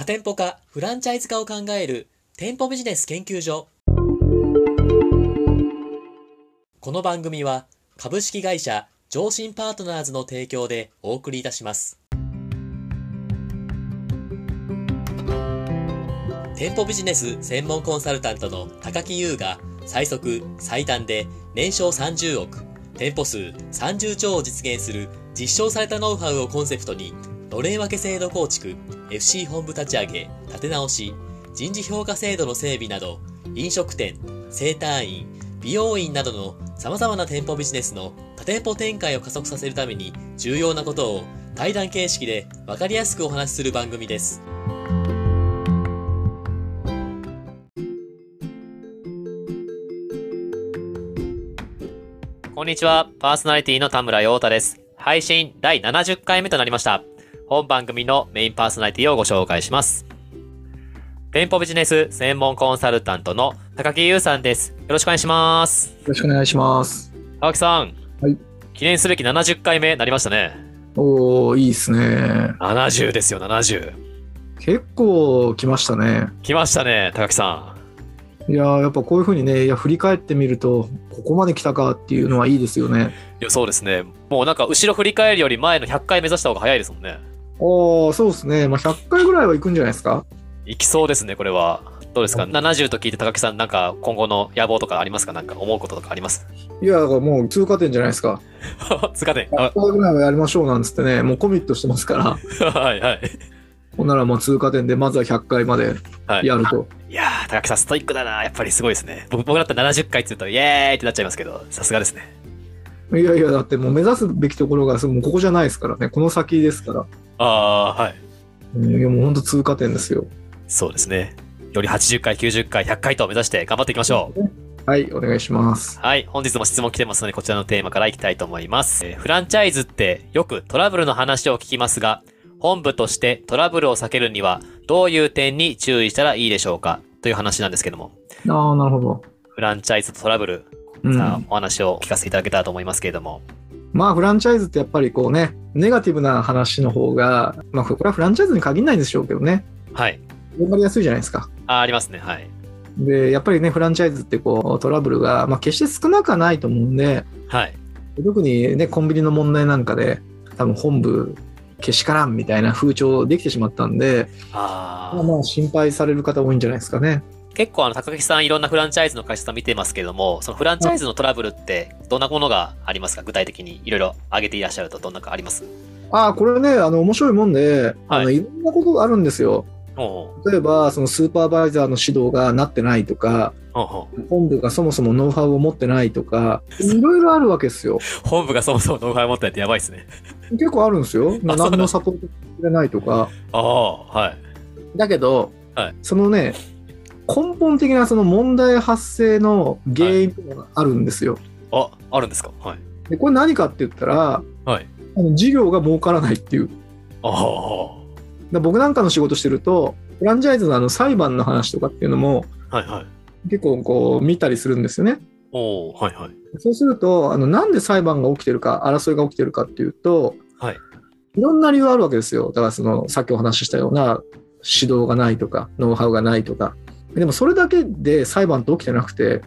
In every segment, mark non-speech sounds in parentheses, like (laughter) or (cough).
多店舗化、フランチャイズ化を考える店舗ビジネス研究所。この番組は株式会社上信パートナーズの提供でお送りいたします。店舗ビジネス専門コンサルタントの高木優が最速最短で年商30億、店舗数30兆を実現する実証されたノウハウをコンセプトにのれん分け制度構築、FC 本部立ち上げ、立て直し、人事評価制度の整備など、飲食店、整体院、美容院などの様々な店舗ビジネスの多店舗展開を加速させるために重要なことを対談形式で分かりやすくお話しする番組です。こんにちは、パーソナリティの田村陽太です。配信第70回目となりました。本番組のメインパーソナリティをご紹介します。店舗ビジネス専門コンサルタントの高木優さんです。よろしくお願いします。よろしくお願いします。高木さん。はい記念すべき70回目になりましたね。おー、いいですね。70ですよ、70。結構来ましたね。来ましたね、高木さいやーやっぱこういうふうにね、いや振り返ってみると、ここまで来たかっていうのはいいですよね。ん。いや、そうですね。もうなんか後ろ振り返るより前の100回目指した方が早いですもんね。おー、そうですね。まあ、100回ぐらいは行くんじゃないですか？いきそうですね、これは。どうですか ?70 と聞いて高木さん、なんか今後の野望とかありますか？なんか思うこととかあります？いや、だからもう通過点じゃないですか。つかね。100回ぐらいはやりましょうなんつってね、もうコミットしてますから、(laughs) はいはい。ほんならもう通過点でまずは100回まではい、やると。いやー、高木さん、ストイックだな。やっぱりすごいですね。僕僕だったら70回って言うと、イエーイってなっちゃいますけど、さすがですね。いやいや、だってもう目指すべきところがもうここじゃないですからね、この先ですから。あー、はい。うんいや、もう本当通過点ですよ。そうですね。より80回、90回、100回と目指して頑張っていきましょう。はい、お願いします。はい。本日も質問来てますので、こちらのテーマからいきたいと思います。えーフランチャイズってよくトラブルの話を聞きますが、本部としてトラブルを避けるには、どういう点に注意したらいいでしょうか？という話なんですけども、ああ、なるほど。フランチャイズとトラブル、うんさあ、お話を聞かせていただけたらと思いますけれども。まあフランチャイズってやっぱりこうね、ネガティブな話の方が、まあこれはフランチャイズに限らないんでしょうけどね、はい。わかりやすいじゃないですか。あ、ありますね。はい。で、やっぱりね、フランチャイズってこうトラブルが、まあ決して少なくはないと思うんで、はい。特にね、コンビニの問題なんかで、多分本部けしからんみたいな風潮できてしまったんで、あまあ心配される方多いんじゃないですかね。結構あの、高木さんいろんなフランチャイズの会社さん見てますけども、そのフランチャイズのトラブルってどんなものがありますか？具体的にいろいろ挙げていらっしゃるとどんなかあります？ああ、これね、あの面白いもんで、あのはいいろんなことがあるんですよ。例えば、そのスーパーバイザーの指導がなってないとか、本部がそもそもノウハウを持ってないとか、(laughs) いろいろあるわけですよ。本部がそもそもノウハウ持ってないってやばいですね。結構あるんですよ。(laughs) 何の？サポートくれないとか。ああ、はい。だけど、はいそのね、根本的なその問題発生の原因があるんですよ。あ、あるんですか？はい。でこれ何かって言ったら、はい。あの事業が儲からないっていう。ああ、だ僕なんかの仕事してると、フランチャイズのあの裁判の話とかっていうのもはいはい。結構こう見たりするんですよね。おおはいはい。そうすると、あのなんで裁判が起きてるか、争いが起きてるかっていうと、はい。いろんな理由あるわけですよ。だからその、さっきお話ししたような指導がないとか、ノウハウがないとか。でもそれだけで裁判って起きてなくて、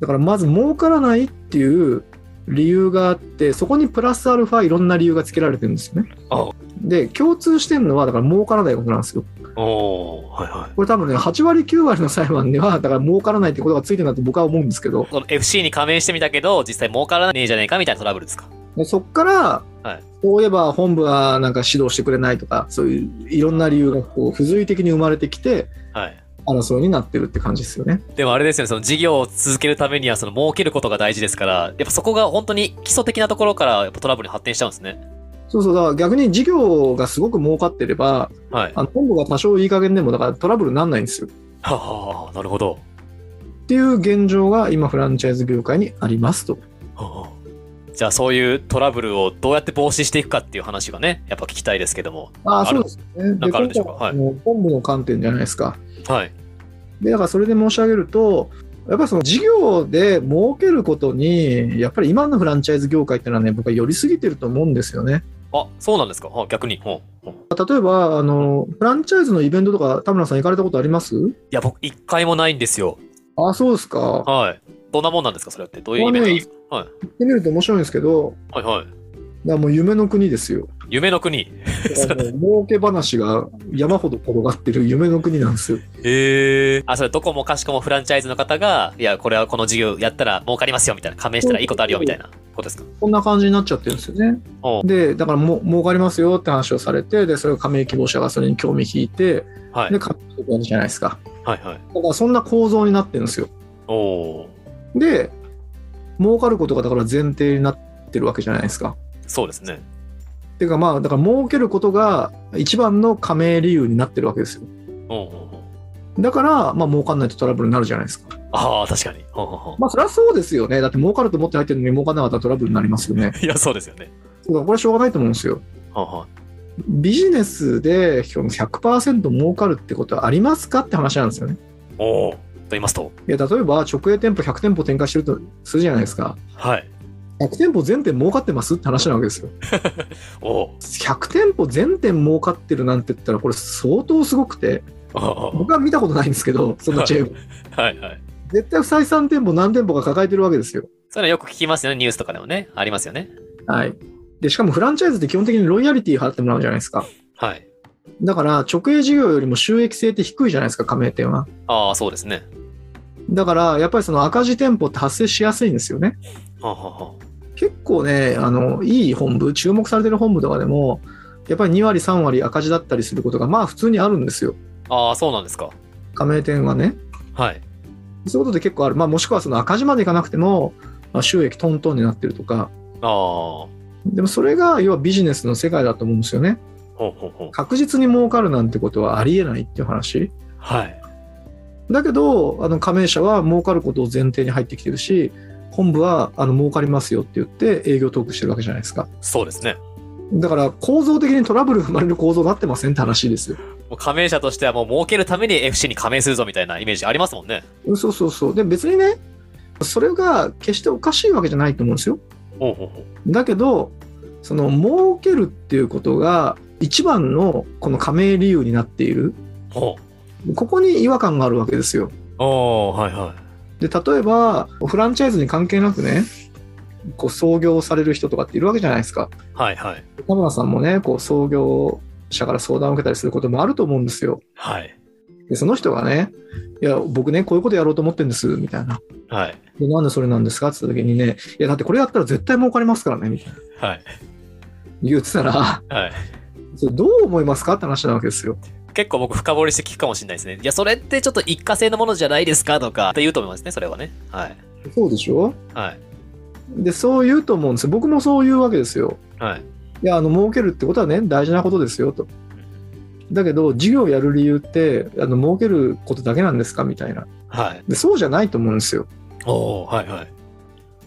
だからまず儲からないっていう理由があって、そこにプラスアルファいろんな理由がつけられてるんですよね。あで、共通してるのは、だから儲からないことなんですよ。う。おおはいはい。これ多分ね、8割9割の裁判では、だから儲からないってことがついてるなと僕は思うんですけど、その FC に加盟してみたけど、実際儲からねえじゃねえかみたいなトラブルですか？でそっから、はいそういえば本部はなんか指導してくれないとか、そういういろんな理由がこう付随的に生まれてきて、はい。争いになってるって感じですよね。でもあれですよね、その事業を続けるためには、その儲けることが大事ですから、やっぱそこが本当に基礎的なところから、やっぱトラブルに発展しちゃうんですね。そうそう、だから逆に事業がすごく儲かってれば、はい。あの本部が多少いい加減でも、だからトラブルにならないんですよ。はあ、なるほど。っていう現状が今フランチャイズ業界にありますと。はあじゃあそういうトラブルをどうやって防止していくかっていう話がね、やっぱ聞きたいですけども。ああ、そうですね。なんかあるんでしょうか？はあの本部の観点じゃないですか。はい。で、だからそれで申し上げると、やっぱりその事業で儲けることに、やっぱり今のフランチャイズ業界っていうのはね、僕は寄りすぎてると思うんですよね。あ、そうなんですか？あ逆に。例えば、あの、フランチャイズのイベントとか、田村さん行かれたことあります？いや、僕、一回もないんですよ。あ、そうですか。行はい。どんなもんなんですかそれって？どういうイベントなんですか？はい。ってみると面白いんですけど、はいはい。だもう夢の国ですよ。夢の国？(laughs) 儲け話が山ほど転がってる (laughs) 夢の国なんですよ。へえ。あ、それどこもかしこもフランチャイズの方が、いや、これはこの事業やったら儲かりますよ、みたいな。加盟したらいいことあるよ、みたいなことですか？こんな感じになっちゃってるんですよね。で、だからも儲かりますよって話をされて、で、それを加盟希望者がそれに興味引いて、はいで、。加盟していくわけじゃないですか。はいはい。だからそんな構造になってるんですよ。おおー。で、儲かることがだから前提になってるわけじゃないですか。そうですね。っていうかまあ、だから儲けることが一番の加盟理由になってるわけですよ。おうおうおうだから、まあ儲かんないとトラブルになるじゃないですか。ああ、確かに。ほうほうまあそりゃそうですよね。だって儲かると思って入ってるのに儲かんなかったらトラブルになりますよね。いや、そうですよね。だからこれはしょうがないと思うんですよ。はあはあビジネスで100%儲かるってことはありますかって話なんですよね。おお。と言いますと。いや、例えば直営店舗100店舗展開してるとするじゃないですか。はい。100店舗全店儲かってますって話なわけですよ。(laughs) おお。100店舗全店儲かってるなんて言ったらこれ相当すごくて、あ僕は見たことないんですけど、そのチェーン。あはいはい。絶対不採算店舗何店舗か抱えてるわけですよ。それはよく聞きますよね、ニュースとかでもね。ありますよね。はい。で、しかもフランチャイズって基本的にロイヤリティ払ってもらうじゃないですか。はい。だから直営事業よりも収益性って低いじゃないですか、加盟店は。ああ、そうですね。だから、やっぱりその赤字店舗って発生しやすいんですよね。はあはあは結構ね、あの、いい本部、注目されてる本部とかでも、やっぱり2割、3割赤字だったりすることが、まあ普通にあるんですよ。あああ、そうなんですか。加盟店はね。はい。そういうことで結構ある。まあもしくはその赤字までいかなくても、まあ、収益トントンになってるとか。ああ。ほでもそれが要はビジネスの世界だと思うんですよね。確実に儲かるなんてことはありえないっていう話。はい。だけど、あの加盟者は儲かることを前提に入ってきてるし、本部はあの儲かりますよって言って営業トークしてるわけじゃないですか。そうですね。だから構造的にトラブルが生まれる構造になってませんって話ですよ。加盟者としてはもう儲けるために FC に加盟するぞみたいなイメージありますもんね。そうそうそう。で、別にね、それが決しておかしいわけじゃないと思うんですよ。ほうほうほう。だけど、その儲けるっていうことが一番のこの加盟理由になっている。ここに違和感があるわけですよ。はいはい。で、例えば、フランチャイズに関係なくね、こう創業される人とかっているわけじゃないですか。はいはい。田村さんもね、こう創業者から相談を受けたりすることもあると思うんですよ。はい。で、その人がね、いや、僕ね、こういうことやろうと思ってるんです、みたいな。はい。で、なんでそれなんですか？って言った時にね、いや、だってこれやったら絶対儲かりますからね、みたいな。はい。言ってたら、はい。それどう思いますかって話なわけですよ。結構僕深掘りして聞くかもしれないですね。いや、それってちょっと一過性のものじゃないですかとかって言うと思いますね、それはね。はい。そうでしょ？はい。で、そう言うと思うんですよ。僕もそう言うわけですよ。はい。いや、あの、儲けるってことはね、大事なことですよ、と。だけど、事業をやる理由って、あの、儲けることだけなんですか？みたいな。はい。でそうじゃないと思うんですよ。おー、はいはい。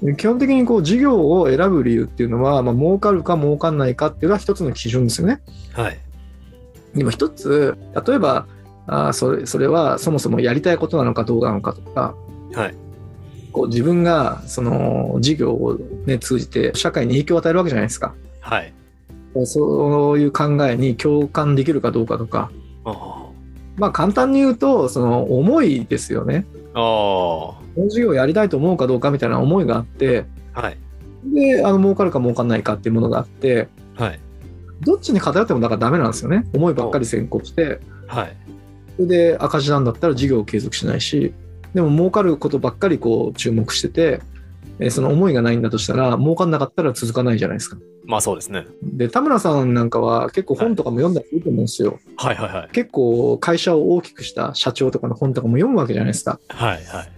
で基本的にこう、事業を選ぶ理由っていうのは、まあ、儲かるか儲かんないかっていうのは一つの基準ですよね。はい。でも一つ、例えば、あーそれそれはそもそもやりたいことなのかどうなのかとか、はい。こう自分がその事業を、ね、通じて社会に影響を与えるわけじゃないですか。はい。そういう考えに共感できるかどうかとか、おまあ簡単に言うと、その思いですよね。この事業をやりたいと思うかどうかみたいな思いがあって、ー。はい。で、あの儲かるか儲かんないかっていうものがあって、はい。どっちに偏ってもだからダメなんですよね。思いばっかり先行して、はい。それで赤字なんだったら事業を継続しないし、でも儲かることばっかりこう注目してて、えーその思いがないんだとしたら、儲かんなかったら続かないじゃないですか。まあそうですね。で、田村さんなんかは結構本とかも読んだりすると思うんですよ。はいはいはい。結構会社を大きくした社長とかの本とかも読むわけじゃないですか。はいはい。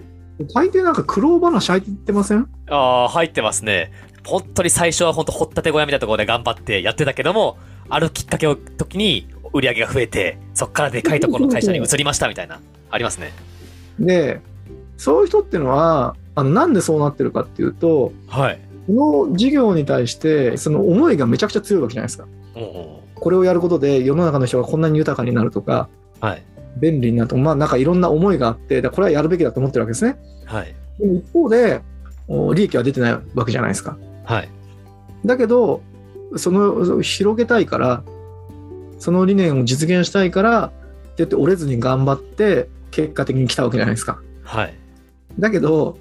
大抵なんか苦労話入ってません？ああ、入ってますね。本当に最初は本当掘ったて小屋みたいなところで頑張ってやってたけども、あるきっかけの時に売り上げが増えて、そっからでかいところの会社に移りましたみたいな、ありますね。で、そういう人っていうのは、あのなんでそうなってるかっていうと、はい。この事業に対して、その思いがめちゃくちゃ強いわけじゃないですか。これをやることで世の中の人がこんなに豊かになるとか、はい。便利になるとか、まあなんかいろんな思いがあって、これはやるべきだと思ってるわけですね。はい。でも一方で、お利益は出てないわけじゃないですか。はい。だけど、その広げたいからその理念を実現したいからって言って折れずに頑張って結果的に来たわけじゃないですか。はい。だけど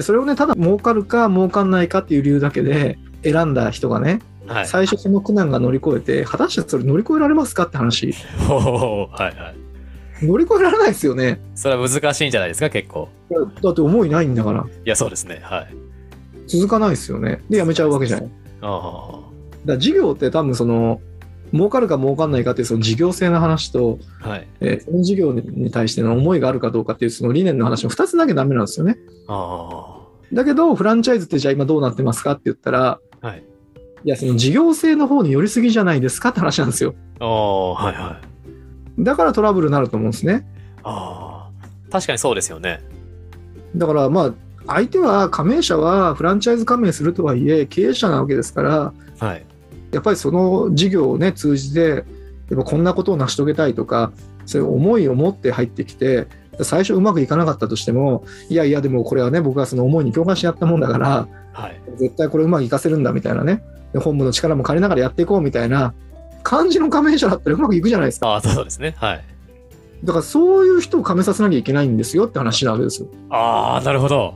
それをねただ儲かるか儲かんないかっていう理由だけで選んだ人がねはい。最初その苦難が乗り越えて果たしてそれ乗り越えられますかって話はいはい。乗り越えられないですよねそれは難しいんじゃないですか、結構。だって思いないんだからいや、そうですね。はい。続かないですよねでやめちゃうわけじゃないだかあら事業って多分その儲かるか儲かんないかっていうその事業性の話と、あ。はい。えーその事業に対しての思いがあるかどうかっていうその理念の話の2つだけダメなんですよねあだけどフランチャイズってじゃあ今どうなってますかって言ったらあ。はい。いやその事業性の方に寄りすぎじゃないですかって話なんですよああ、はいはい。だからトラブルになると思うんですねああ。確かにそうですよね。だからまあ相手は加盟者はフランチャイズ加盟するとはいえ経営者なわけですからはい。やっぱりその事業をね通じてやっぱこんなことを成し遂げたいとかそういう思いを持って入ってきて最初うまくいかなかったとしてもいやいやでもこれはね僕はその思いに共感してやったもんだからはい。絶対これうまくいかせるんだみたいなねで本部の力も借りながらやっていこうみたいな感じの加盟者だったらうまくいくじゃないですかああ、そうですね。はい。だからそういう人を加盟させなきゃいけないんですよって話なわけですよああ、なるほど。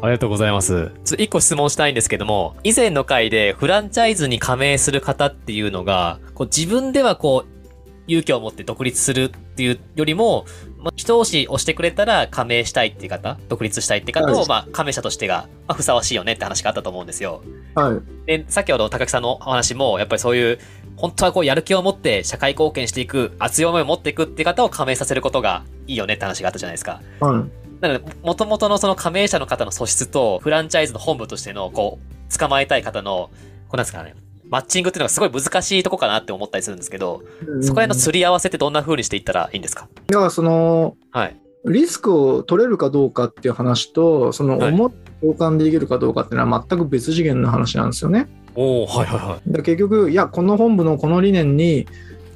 ありがとうございます。ちょ一個質問したいんですけども、以前の回でフランチャイズに加盟する方っていうのが、こう自分ではこう、勇気を持って独立するっていうよりも、まあ、一押し押してくれたら加盟したいっていう方、独立したいって方を、はいまあ、加盟者としてが、まあ、ふさわしいよねって話があったと思うんですよ。はいで、先ほど高木さんのお話も、やっぱりそういう、本当はこうやる気を持って社会貢献していく、熱い思いを持っていくっていう方を加盟させることがいいよねって話があったじゃないですか。はいなので、もともとのその加盟者の方の素質と、フランチャイズの本部としての、こう、捕まえたい方の、こうなんですかね、マッチングっていうのがすごい難しいとこかなって思ったりするんですけど、そこへのだすり合わせってどんな風にしていったらいいんですか？からそのはい。リスクを取れるかどうかっていう話と、そのはい思い共感できるかどうかっていうのは全く別次元の話なんですよね。おおはいはいはだから結局、いや、この本部のこの理念に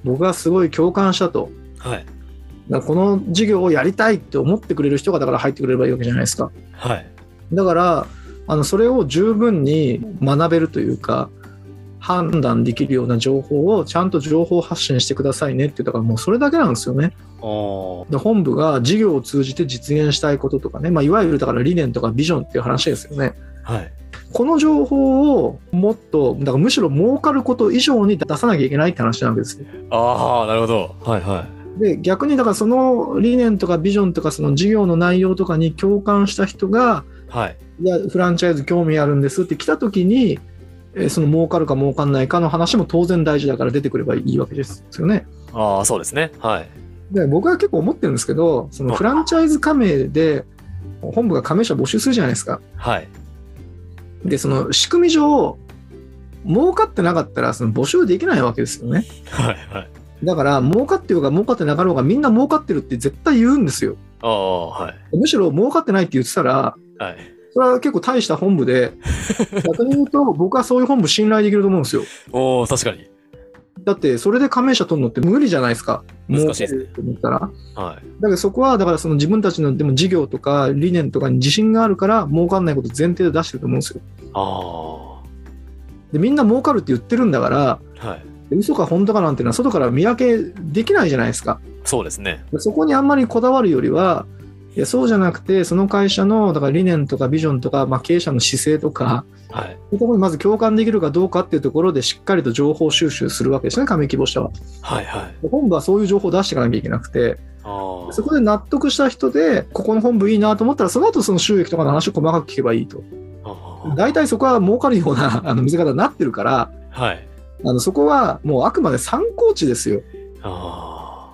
僕はすごい共感したと。い。はい。だからこの事業をやりたいって思ってくれる人がだから入ってくれればいいわけじゃないですか。はい。だから、あのそれを十分に学べるというか、判断できるような情報をちゃんと情報発信してくださいねって言ったからもうそれだけなんですよね。で本部が事業を通じて実現したいこととかね、まあ、いわゆるだから理念とかビジョンっていう話ですよね。はい。この情報をもっと、だからむしろ儲かること以上に出さなきゃいけないって話なわけですよ。ああ、なるほど。はいはで、逆にだからその理念とかビジョンとかその事業の内容とかに共感した人が、い。はい。いや、フランチャイズ興味あるんですって来た時に、えーその儲かるか儲かんないかの話も当然大事だから出てくればいいわけですよね。ああ、そうですね。はい。で僕は結構思ってるんですけど、そのフランチャイズ加盟で本部が加盟者募集するじゃないですか。はい。で、その仕組み上、儲かってなかったらその募集できないわけですよね。はい。はい。だから、儲かってようが儲かってなかろうがみんな儲かってるって絶対言うんですよ。ああ、はい。むしろ儲かってないって言ってたら、はい。それは結構大した本部で、(laughs) 逆に言うと僕はそういう本部信頼できると思うんですよ。おお確かに。だって、それで加盟者取るのって無理じゃないですか。難しいですね思ったら。はい。だけどそこは、だからその自分たちのでも事業とか理念とかに自信があるから、儲かんないこと前提で出してると思うんですよ。あで、みんな儲かるって言ってるんだから、あ。はい。嘘か本当かなんていうのは外から見分けできないじゃないですか。そうですね。そこにあんまりこだわるよりは、いやそうじゃなくて、その会社のだから理念とかビジョンとか、まあ、経営者の姿勢とか、はい。そういうところにまず共感できるかどうかっていうところでしっかりと情報収集するわけですね、加盟希望者は。はいはい。で本部はそういう情報を出していかなきゃいけなくて、ああ。そこで納得した人で、ここの本部いいなと思ったら、その後その収益とかの話を細かく聞けばいいと。あ大体そこは儲かるようなあの見せ方になってるから、あ。はい。あのそこはもうあくまで参考値ですよ。あ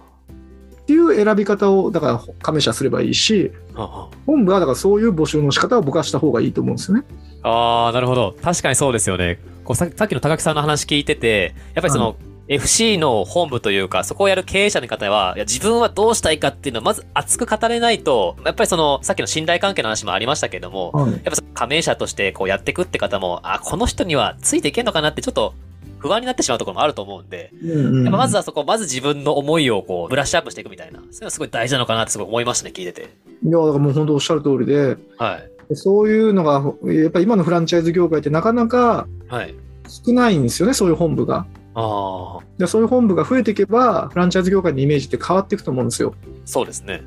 っていう選び方を、だから加盟者すればいいし、あ。あ本部はだからそういう募集の仕方を僕はした方がいいと思うんですよね。ああ、なるほど。確かにそうですよね。こうささっきの高木さんの話聞いてて、やっぱりその、FC の本部というか、そこをやる経営者の方は、いや自分はどうしたいかっていうのをまず熱く語れないと、やっぱりその、さっきの信頼関係の話もありましたけども、はいやっぱ加盟者としてこうやっていくって方も、あ、この人にはついていけんのかなってちょっと不安になってしまうところもあると思うんで、うんうんまずはそこ、まず自分の思いをこう、ブラッシュアップしていくみたいな、そういうのはすごい大事なのかなってすごい思いましたね、聞いてて。いや、だからもう本当おっしゃる通りで、はい。そういうのが、やっぱり今のフランチャイズ業界ってなかなか、はい。少ないんですよね、そういう本部が。ああ、でそういう本部が増えていけば、フランチャイズ業界のイメージって変わっていくと思うんですよ。そうですね。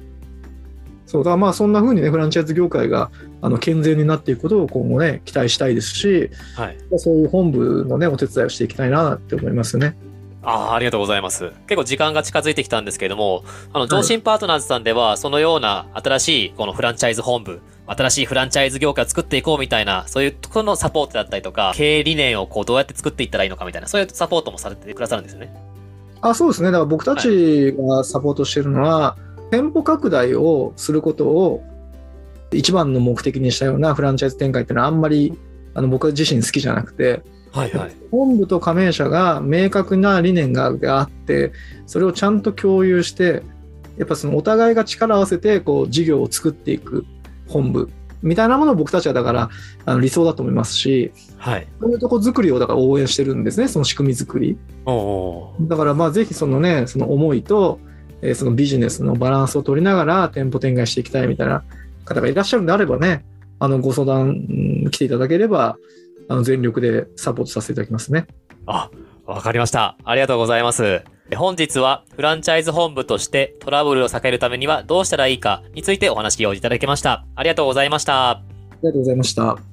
そうだまあそんな風にね、フランチャイズ業界があの健全になっていくことを今後ね、期待したいですし、はい。そういう本部のね、お手伝いをしていきたいなって思いますよね。ああ、ありがとうございます。結構時間が近づいてきたんですけれども、あの、上信パートナーズさんでは、そのような新しいこのフランチャイズ本部、新しいフランチャイズ業界を作っていこうみたいな、そういうところのサポートだったりとか、経営理念をこうどうやって作っていったらいいのかみたいな、そういうサポートもされてくださるんですよね。あそうですね、だから僕たちがサポートしているのは、店舗拡大をすることを一番の目的にしたようなフランチャイズ展開っていうのはあんまりあの僕自身好きじゃなくて、はいはい。本部と加盟者が明確な理念があって、それをちゃんと共有して、やっぱそのお互いが力を合わせてこう事業を作っていく本部みたいなものを僕たちはだからあの理想だと思いますし、はい。そういうとこ作りをだから応援してるんですね、その仕組み作り。だからまあぜひそのね、その思いと、えーそのビジネスのバランスを取りながら店舗展開していきたいみたいな方がいらっしゃるんであればね、あのご相談うん来ていただければ、あの全力でサポートさせていただきますね。あ、わかりました。ありがとうございます。本日はフランチャイズ本部としてトラブルを避けるためにはどうしたらいいかについてお話をいただきました。ありがとうございました。ありがとうございました。